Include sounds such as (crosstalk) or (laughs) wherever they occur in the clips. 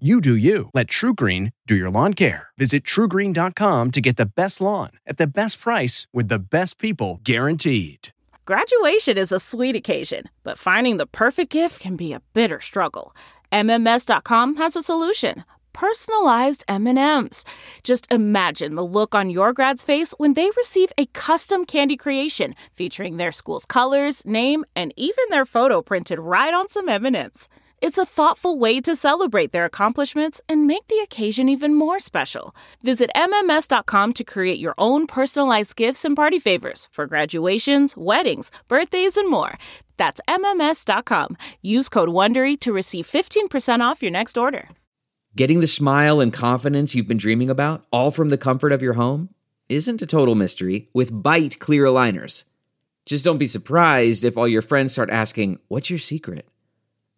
You do you. Let TruGreen do your lawn care. Visit trugreen.com to get the best lawn at the best price with the best people guaranteed. Graduation is a sweet occasion, but finding the perfect gift can be a bitter struggle. MMS.com has a solution. Personalized M&Ms. Just imagine the look on your grad's face when they receive a custom candy creation featuring their school's colors, name, and even their photo printed right on some M&Ms. It's a thoughtful way to celebrate their accomplishments and make the occasion even more special. Visit MMS.com to create your own personalized gifts and party favors for graduations, weddings, birthdays, and more. That's MMS.com. Use code WONDERY to receive 15% off your next order. Getting the smile and confidence you've been dreaming about, all from the comfort of your home, isn't a total mystery with Byte clear aligners. Just don't be surprised if all your friends start asking, What's your secret?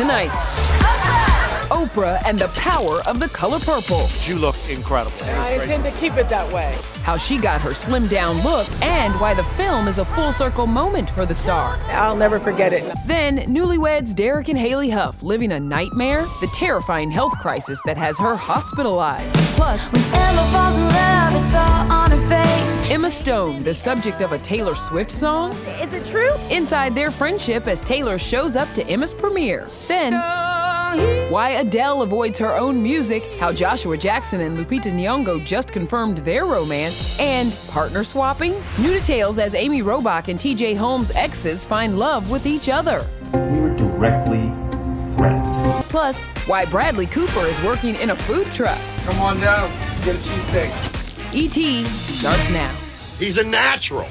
Tonight, Oprah and the power of the color purple. You look incredible. I intend to keep it that way. How she got her slim down look and why the film is a full circle moment for the star. I'll never forget it. Then, newlyweds Derek and Hayley Hough living a nightmare, the terrifying health crisis that has her hospitalized. Plus, when Emma falls in love, it's all on her face. Emma Stone, the subject of a Taylor Swift song. Is it true? Inside their friendship as Taylor shows up to Emma's premiere. Then, why Adele avoids her own music, how Joshua Jackson and Lupita Nyong'o just confirmed their romance, and partner swapping? New details as Amy Robach and TJ Holmes' exes find love with each other. We were directly threatened. Plus, why Bradley Cooper is working in a food truck. Come on down, get a cheesesteak. E.T. starts now. He's a natural.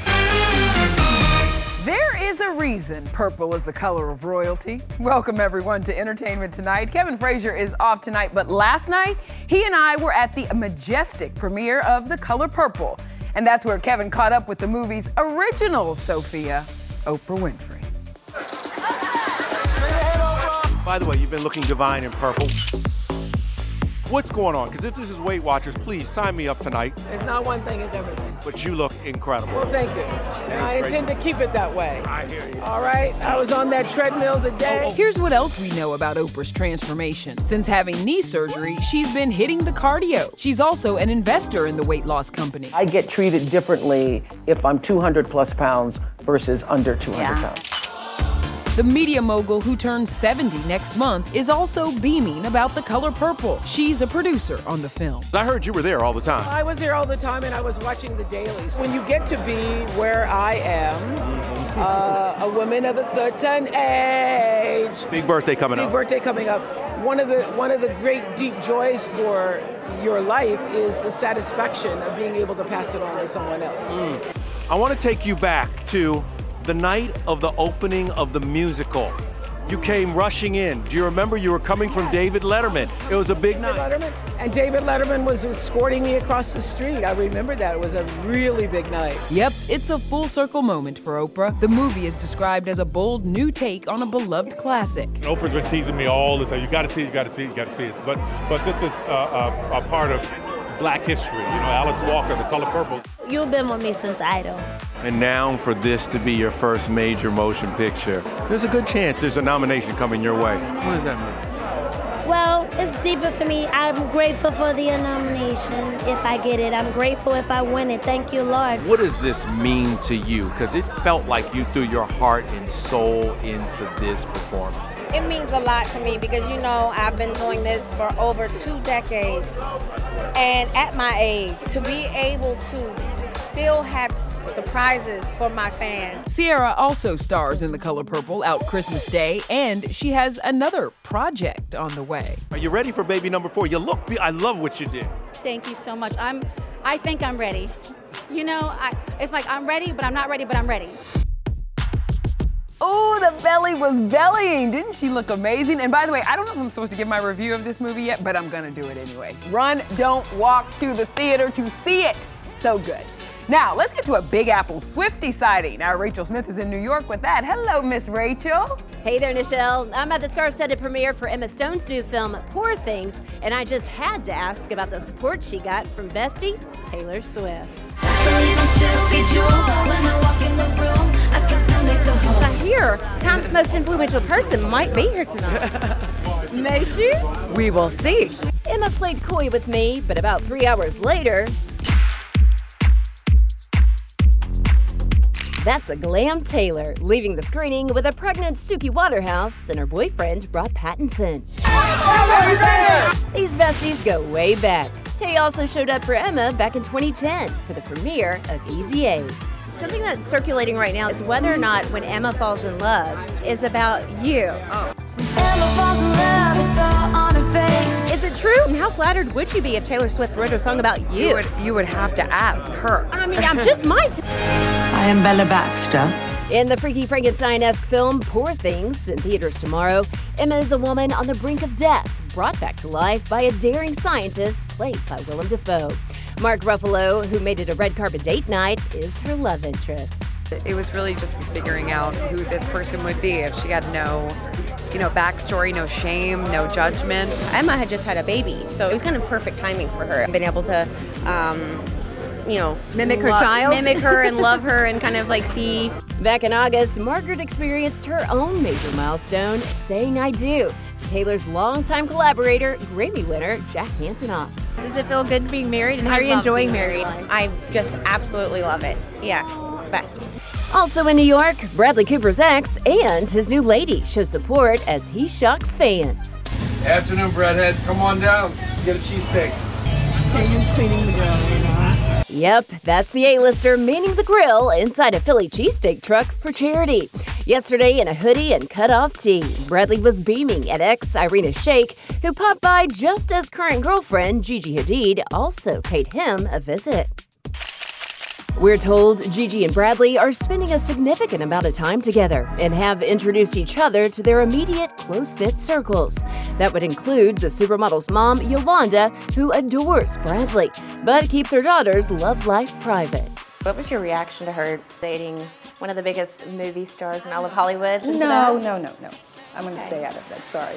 Reason purple is the color of royalty. Welcome, everyone, to Entertainment Tonight. Kevin Frazier is off tonight, but last night, he and I were at the majestic premiere of The Color Purple. And that's where Kevin caught up with the movie's original Sofia, Oprah Winfrey. By the way, you've been looking divine in purple. What's going on? Because if this is Weight Watchers, please sign me up tonight. It's not one thing, it's everything. But you look incredible. Well, thank you. And I intend to keep it that way. I hear you. All right? I was on that treadmill today. Oh, oh. Here's what else we know about Oprah's transformation. Since having knee surgery, she's been hitting the cardio. She's also an investor in the weight loss company. I get treated differently if I'm 200 plus pounds versus under 200 Yeah. pounds. The media mogul who turns 70 next month is also beaming about the color purple. She's a producer on the film. I heard you were there all the time. I was here all the time and I was watching the dailies. When you get to be where I am, uh, a woman of a certain age, Big birthday coming big up. Big birthday coming up. One of the one of the great deep joys for your life is the satisfaction of being able to pass it on to someone else. I want to take you back to the night of the opening of the musical. You came rushing in. Do you remember you were coming from David Letterman? It was a big night. Letterman and David Letterman was escorting me across the street. I remember that. It was a really big night. Yep, it's a full circle moment for Oprah. The movie is described as a bold new take on a beloved classic. Oprah's been teasing me all the time. You got to see it. You got to see it. You got to see it. But but this is uh, a, a part of Black history. You know, Alice Walker, The Color Purple. You've been with me since Idol. And now for this to be your first major motion picture, there's a good chance there's a nomination coming your way. What does that mean? Well, It's deeper for me. I'm grateful for the nomination. If I get it, I'm grateful if I win it. Thank you, Lord. What does this mean to you? Because it felt like you threw your heart and soul into this performance. It means a lot to me because you know I've been doing this for over two decades. And at my age, to be able to still have surprises for my fans. Ciara also stars in The Color Purple out Christmas Day, and she has another project on the way. Are you ready for baby number four? You look, I love what you did. Thank you so much. I'm, I think I'm ready. You know, I, it's like I'm ready, but I'm not ready, but I'm ready. Oh, the belly was bellying. Didn't she look amazing? And by the way, I don't know if I'm supposed to give my review of this movie yet, but I'm gonna do it anyway. Run, don't walk to the theater to see it. So good. Now, let's get to a Big Apple Swiftie sighting. Our Rachel Smith is in New York with that. Hello, Miss Rachel. Hey there, Nischelle. I'm at the star-studded premiere for Emma Stone's new film, Poor Things, and I just had to ask about the support she got from bestie Taylor Swift. I hear Time's most influential person might be here tonight. (laughs) May she? We will see. Emma played coy with me, but about three hours later, That's a glam Taylor, leaving the screening with a pregnant Suki Waterhouse and her boyfriend, Rob Pattinson. These besties go way back. Tay also showed up for Emma back in 2010 for the premiere of Easy A. Something that's circulating right now is whether or not when Emma falls in love is about you. Oh. Emma falls in love, it's all on her face. Is it true? And how flattered would you be if Taylor Swift wrote a song about you? You would, you would have to ask her. I mean, I'm (laughs) just might. I am Bella Baxter. In the Freaky Frankenstein esque film Poor Things, in theaters tomorrow, Emma is a woman on the brink of death, brought back to life by a daring scientist played by Willem Dafoe. Mark Ruffalo, who made it a red carpet date night, is her love interest. It was really just figuring out who this person would be if she had no, you know, backstory, no shame, no judgment. Emma had just had a baby, so it was kind of perfect timing for her. Been able to, um, you know, mimic her child, mimic her, and love her, and kind of like (laughs) see. Back in August, Margaret experienced her own major milestone, saying "I do" to Taylor's longtime collaborator, Grammy winner Jack Antonoff. Does it feel good being married, and how are you enjoying married? I just absolutely love it. Yeah, it's the best. Also in New York, Bradley Cooper's ex and his new lady show support as he shocks fans. Afternoon, breadheads. Come on down. Get a cheesesteak. Kagan's cleaning the grill right now. Yep, that's the A-lister manning the grill inside a Philly cheesesteak truck for charity. Yesterday, in a hoodie and cut-off tee, Bradley was beaming at ex Irina Shayk, who popped by just as current girlfriend Gigi Hadid also paid him a visit. We're told Gigi and Bradley are spending a significant amount of time together and have introduced each other to their immediate close knit circles. That would include the supermodel's mom, Yolanda, who adores Bradley, but keeps her daughter's love life private. What was your reaction to her dating one of the biggest movie stars in all of Hollywood? No, no, no, no. I'm going to stay out of that. Sorry.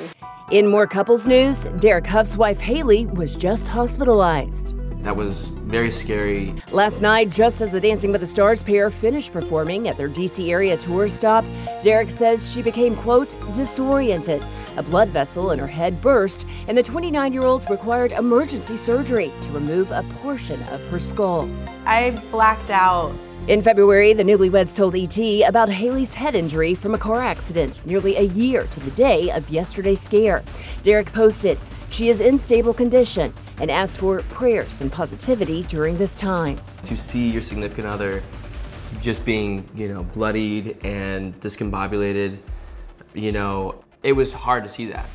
In more couples news, Derek Hough's wife Hayley was just hospitalized. That was very scary. Last night, just as the Dancing with the Stars pair finished performing at their DC area tour stop, Derek says she became, quote, disoriented. A blood vessel in her head burst, and the 29 year old required emergency surgery to remove a portion of her skull. I blacked out. In February, the newlyweds told ET about Hayley's head injury from a car accident nearly a year to the day of yesterday's scare. Derek posted, She is in stable condition and asked for prayers and positivity during this time. To see your significant other just being, you know, bloodied and discombobulated, you know, it was hard to see that.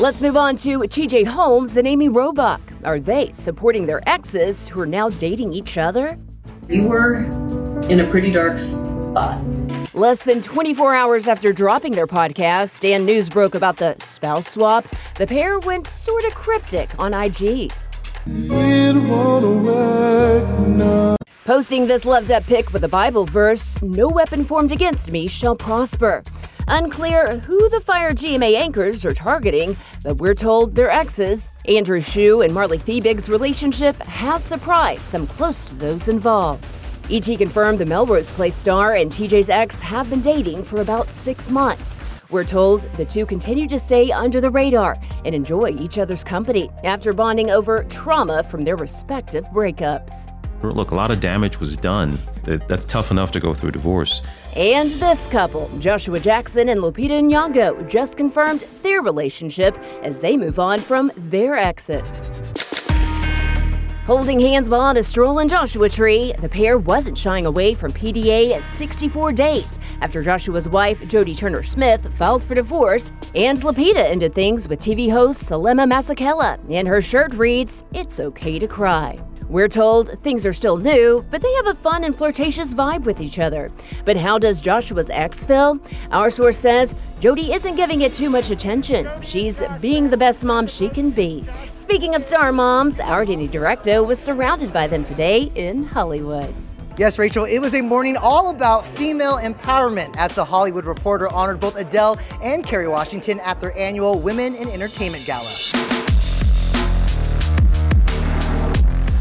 Let's move on to TJ Holmes and Amy Robach. Are they supporting their exes who are now dating each other? We were in a pretty dark spot. Less than 24 hours after dropping their podcast and news broke about the spouse swap, the pair went sort of cryptic on IG. Posting this loved up pic with a Bible verse, No weapon formed against me shall prosper. Unclear who the Fire GMA anchors are targeting, but we're told they're exes. Andrew Shue and Marilee Fiebig's relationship has surprised some close to those involved. ET confirmed the Melrose Place star and TJ's ex have been dating for about six months. We're told the two continue to stay under the radar and enjoy each other's company after bonding over trauma from their respective breakups. Look, a lot of damage was done. That's tough enough to go through a divorce. And this couple, Joshua Jackson and Lupita Nyong'o, just confirmed their relationship as they move on from their exes. Holding hands while on a stroll in Joshua Tree, the pair wasn't shying away from PDA 64 days after Joshua's wife, Jodie Turner Smith, filed for divorce, and Lupita ended things with TV host Selema Masekela, and her shirt reads, It's okay to cry. We're told things are still new, but they have a fun and flirtatious vibe with each other. But how does Joshua's ex feel? Our source says Jodie isn't giving it too much attention. She's being the best mom she can be. Speaking of star moms, our Denny Directo was surrounded by them today in Hollywood. Yes, Rachel, it was a morning all about female empowerment as the Hollywood Reporter honored both Adele and Kerry Washington at their annual Women in Entertainment Gala.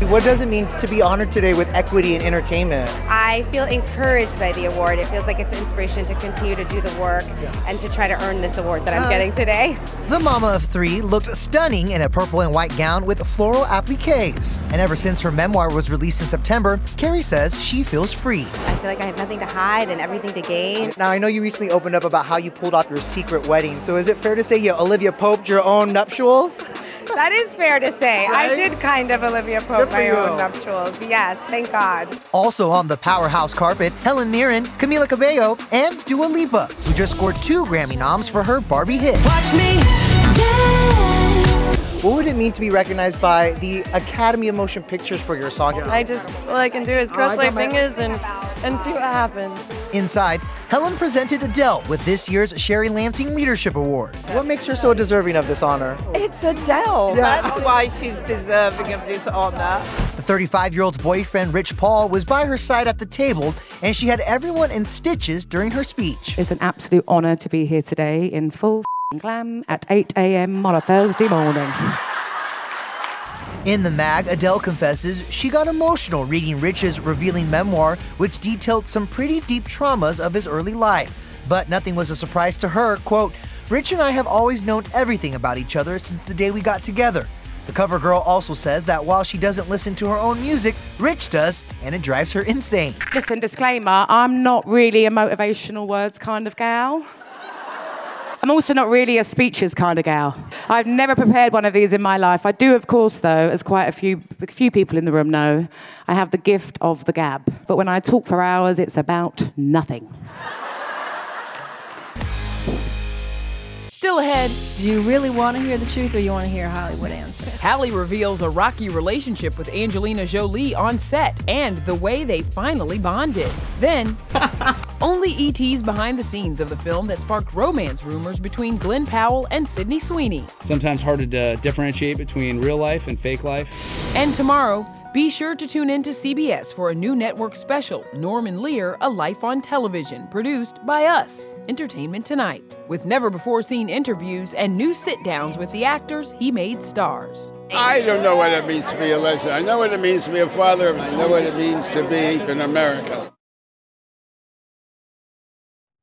What does it mean to be honored today with equity in entertainment? I feel encouraged by the award. It feels like it's an inspiration to continue to do the work and to try to earn this award that I'm Uh, getting today. The mama of three looked stunning in a purple and white gown with floral appliques. And ever since her memoir was released in September, Kerry says she feels free. I feel like I have nothing to hide and everything to gain. Now, I know you recently opened up about how you pulled off your secret wedding. So is it fair to say you Olivia Pope your own nuptials? That is fair to say. I did kind of Olivia Pope my you. own nuptials. Yes, thank God. Also on the powerhouse carpet, Helen Mirren, Camila Cabello, and Dua Lipa, who just scored two Grammy noms for her Barbie hit. Watch me What would it mean to be recognized by the Academy of Motion Pictures for your song? I just all I can do is oh, cross I my fingers and and see what happens. Inside, Helen presented Adele with this year's Sherry Lansing Leadership Award. What makes her so deserving of this honor? It's Adele. Yeah. That's why she's deserving of this honor. The 35 year old's boyfriend, Rich Paul, was by her side at the table, and she had everyone in stitches during her speech. It's an absolute honour to be here today in full f***ing glam at 8 a.m. on a Thursday morning. In the mag, Adele confesses she got emotional reading Rich's revealing memoir, which detailed some pretty deep traumas of his early life. But nothing was a surprise to her. Quote, Rich and I have always known everything about each other since the day we got together. The cover girl also says that while she doesn't listen to her own music, Rich does, and it drives her insane. Listen, disclaimer I'm not really a motivational words kind of gal. I'm also not really a speeches kind of gal. I've never prepared one of these in my life. I do, of course, though, as quite a few, few people in the room know, I have the gift of the gab. But when I talk for hours, it's about nothing. Still ahead. Do you really want to hear the truth or you want to hear a Hollywood answer? Halle reveals a rocky relationship with Angelina Jolie on set and the way they finally bonded. Then, (laughs) only ET's behind the scenes of the film that sparked romance rumors between Glen Powell and Sydney Sweeney. Sometimes hard to uh, differentiate between real life and fake life. And tomorrow, be sure to tune in to CBS for a new network special, Norman Lear, A Life on Television, produced by us, Entertainment Tonight, with never before seen interviews and new sit downs with the actors he made stars. I don't know what it means to be a legend. I know what it means to be a father. I know what it means to be an American.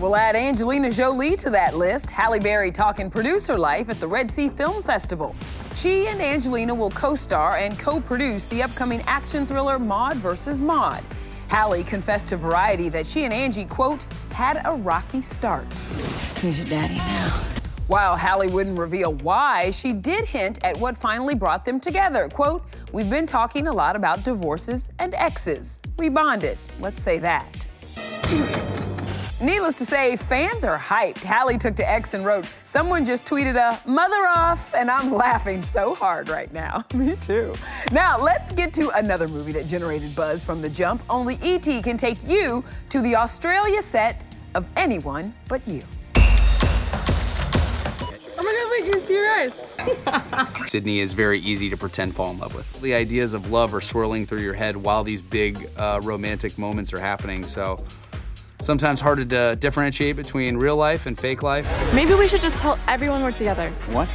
We'll add Angelina Jolie to that list. Halle Berry talking producer life at the Red Sea Film Festival. She and Angelina will co star and co produce the upcoming action thriller Maude vs. Maude. Halle confessed to Variety that she and Angie, quote, had a rocky start. Who's your daddy now? While Halle wouldn't reveal why, she did hint at what finally brought them together. Quote, We've been talking a lot about divorces and exes. We bonded, let's say that. Needless to say, fans are hyped. Halle took to X and wrote, Someone just tweeted a mother off, and I'm laughing so hard right now. (laughs) Me too. Now, let's get to another movie that generated buzz from the jump. Only E.T. can take you to the Australia set of anyone but you. Oh my god, wait, can't see your eyes. (laughs) Sydney is very easy to pretend fall in love with. The ideas of love are swirling through your head while these big uh, romantic moments are happening. So sometimes hard to differentiate between real life and fake life. Maybe we should just tell everyone we're together. What?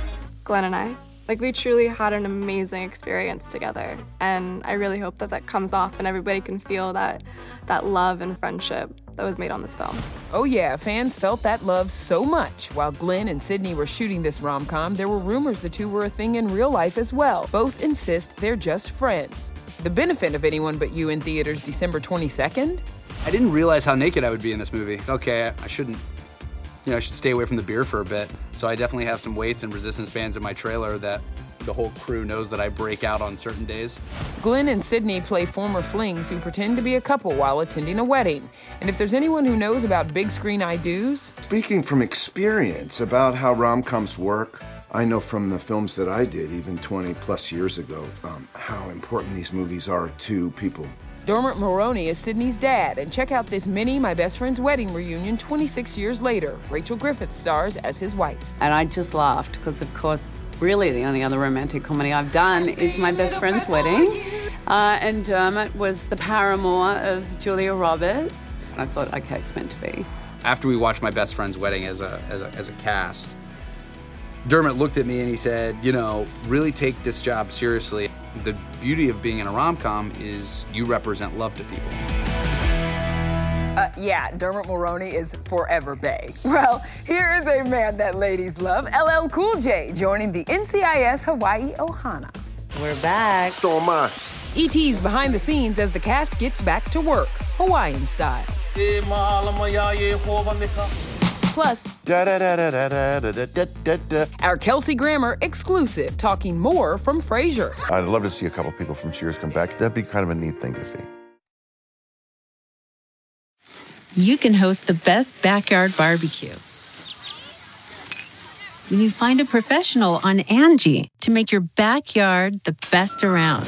Glen and I. Like, we truly had an amazing experience together. And I really hope that that comes off and everybody can feel that, that love and friendship that was made on this film. Oh, yeah, fans felt that love so much. While Glen and Sydney were shooting this rom com, there were rumors the two were a thing in real life as well. Both insist they're just friends. The benefit of anyone but you in theaters December 22nd? I didn't realize how naked I would be in this movie. Okay, I shouldn't, you know, I should stay away from the beer for a bit. So I definitely have some weights and resistance bands in my trailer that the whole crew knows that I break out on certain days. Glen and Sydney play former flings who pretend to be a couple while attending a wedding. And if there's anyone who knows about big screen I do's, Speaking from experience about how rom coms work, I know from the films that I did, even 20 plus years ago, um, how important these movies are to people. Dermot Mulroney is Sydney's dad. And check out this mini My Best Friend's Wedding reunion 26 years later. Rachel Griffiths stars as his wife. And I just laughed because, of course, really the only other romantic comedy I've done is My Best Friend's Wedding. Uh, and Dermot was the paramour of Julia Roberts. And I thought, okay, it's meant to be. After we watched my best friend's wedding as a, as a, as a cast, Dermot looked at me and he said, you know, really take this job seriously. The beauty of being in a rom com is you represent love to people. Uh, yeah, Dermot Mulroney is forever Bay. Well, here is a man that ladies love, LL Cool J, joining the NCIS Hawaii Ohana. We're back. So am I. ET's behind the scenes as the cast gets back to work, Hawaiian style. Plus, our Kelsey Grammer exclusive, talking more from Frasier. I'd love to see a couple people from Cheers come back. That'd be kind of a neat thing to see. you can host the best backyard barbecue. When you find a professional on Angie to make your backyard the best around.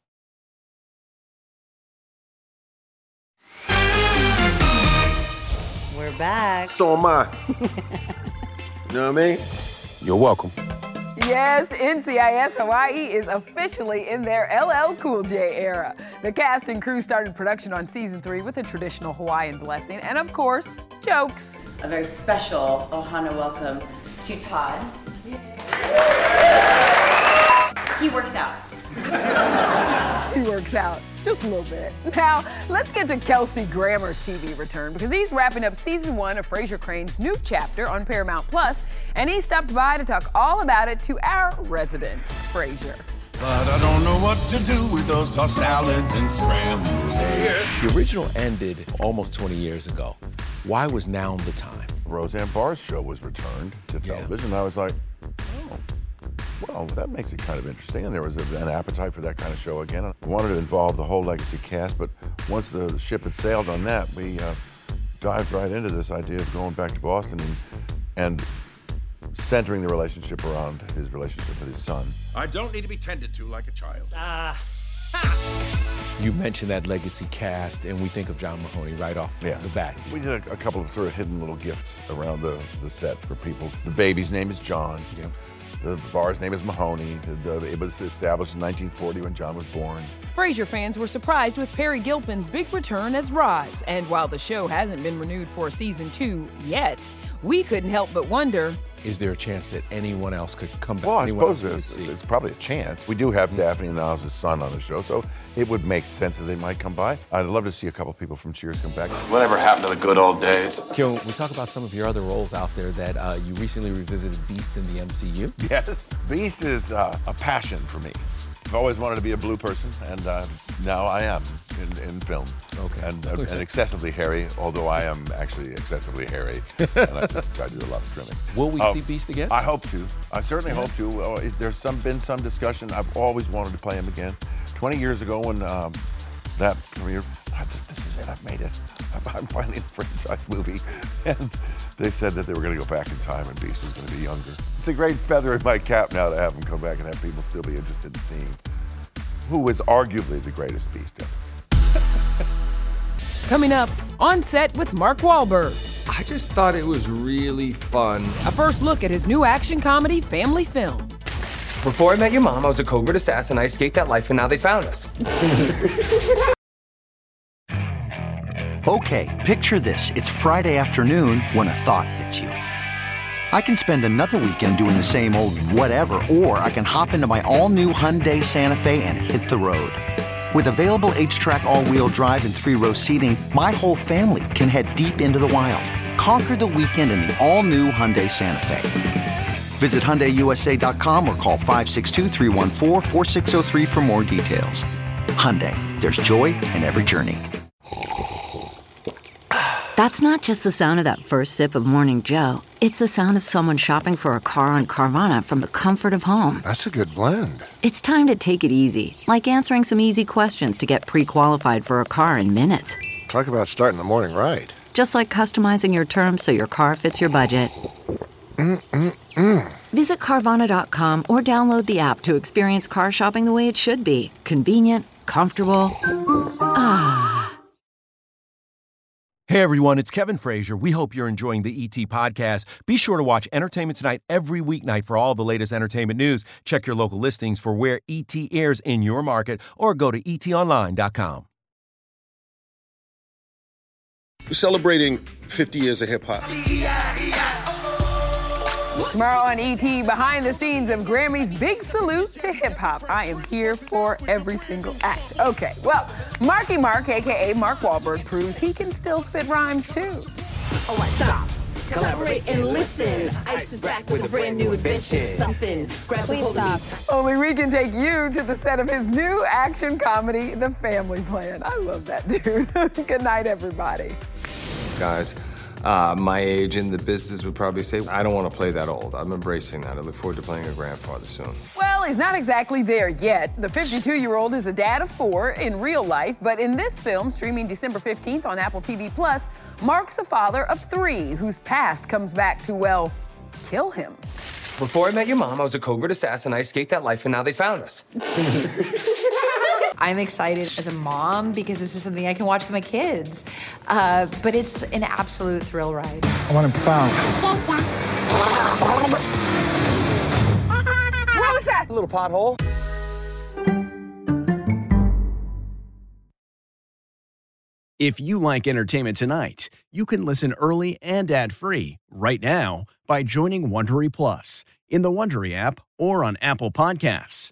We're back. So am I. (laughs) you know what I mean? You're welcome. Yes, NCIS Hawaii is officially in their LL Cool J era. The cast and crew started production on season three with a traditional Hawaiian blessing and, of course, jokes. A very special Ohana welcome to Todd. He works out. (laughs) he works out just a little bit. Now, let's get to Kelsey Grammer's TV return because he's wrapping up season one of Frasier Crane's new chapter on Paramount Plus, and he stopped by to talk all about it to our resident Frasier. But I don't know what to do with those tossed salads and scrambled eggs. The original ended almost 20 years ago. Why was now the time? Roseanne Barr's show was returned to television. I was like, well, that makes it kind of interesting. And there was a, an appetite for that kind of show again. I wanted to involve the whole legacy cast, but once the ship had sailed on that, we uh, dived right into this idea of going back to Boston and, and centering the relationship around his relationship with his son. I don't need to be tended to like a child. Ah. You mentioned that legacy cast, and we think of John Mahoney right off Yeah. the bat. We did a, a couple of sort of hidden little gifts around the, the set for people. The baby's name is John. The bar's name is Mahoney. The, the, it was established in 1940 when John was born. Frasier fans were surprised with Peri Gilpin's big return as Roz, and while the show hasn't been renewed for season two yet, we couldn't help but wonder is there a chance that anyone else could come back? Well, I anyone suppose else we could it's, probably a chance. We do have hmm. Daphne and Niles' son on the show, so it would make sense that they might come by. I'd love to see a couple people from Cheers come back. Whatever happened to the good old days? Can we talk about some of your other roles out there that uh, you recently revisited Beast in the MCU? Yes, Beast is uh, a passion for me. I've always wanted to be a blue person, and uh, now I am in, in film. Okay. And, uh, and excessively hairy, although I am actually excessively hairy, (laughs) and I, I do a lot of trimming. Will we Oh, see Beast again? I hope to. I certainly Yeah. hope to. Oh, is- there's some been some discussion. I've always wanted to play him again. 20 years ago, when um, that premiered, I thought, this is it. I've made it. I'm, (laughs) I'm finally in a franchise movie, (laughs) and they said that they were going to go back in time, and Beast was going to be younger. It's a great feather in my cap now to have him come back and have people still be interested in seeing who is arguably the greatest Beast ever. (laughs) Coming up, on set with Mark Wahlberg. I just thought it was really fun. A first look at his new action comedy family film. Before I met your mom, I was a covert assassin. I escaped that life, and now they found us. (laughs) Okay, picture this. It's Friday afternoon when a thought hits you. I can spend another weekend doing the same old whatever, or I can hop into my all new Hyundai Santa Fe and hit the road. With available HTRAC, all wheel drive, and three row seating, my whole family can head deep into the wild. Conquer the weekend in the all new Hyundai Santa Fe. Visit HyundaiUSA.com or call 562-314-4603 for more details. Hyundai, there's joy in every journey. That's not just the sound of that first sip of Morning Joe. It's the sound of someone shopping for a car on Carvana from the comfort of home. That's a good blend. It's time to take it easy, like answering some easy questions to get pre qualified for a car in minutes. Talk about starting the morning right. Just like customizing your terms so your car fits your budget. Mm-mm-mm. Visit Carvana.com or download the app to experience car shopping the way it should be convenient, comfortable. Ah. Hey everyone, it's Kevin Frazier. We hope you're enjoying the ET podcast. Be sure to watch Entertainment Tonight every weeknight for all the latest entertainment news. Check your local listings for where ET airs in your market or go to etonline.com. We're celebrating 50 years of hip hop. Tomorrow on ET, behind the scenes of Grammy's big salute to hip hop. I am here for every single act. Okay, well, Marky Mark, aka Mark Wahlberg, proves he can still spit rhymes too. Oh, I stop. Collaborate and listen. Ice is back with a brand new adventure. Something. Grab Please hold stop. Only we can take you to the set of his new action comedy, The Family Plan. I love that dude. (laughs) Good night, everybody. Guys, uh, my age in the business would probably say, I don't want to play that old. I'm embracing that. I look forward to playing a grandfather soon. Well, he's not exactly there yet. The 52 year old is a dad of four in real life, but in this film, streaming December 15th on Apple TV Plus, Mark's a father of three whose past comes back to, well, kill him. Before I met your mom, I was a covert assassin. I escaped that life, and now they found us. (laughs) I'm excited as a mom because this is something I can watch with my kids. Uh, but it's an absolute thrill ride. I want him found. What was that? A little pothole. If you like entertainment tonight, you can listen early and ad-free right now by joining Wondery Plus in the Wondery app or on Apple Podcasts.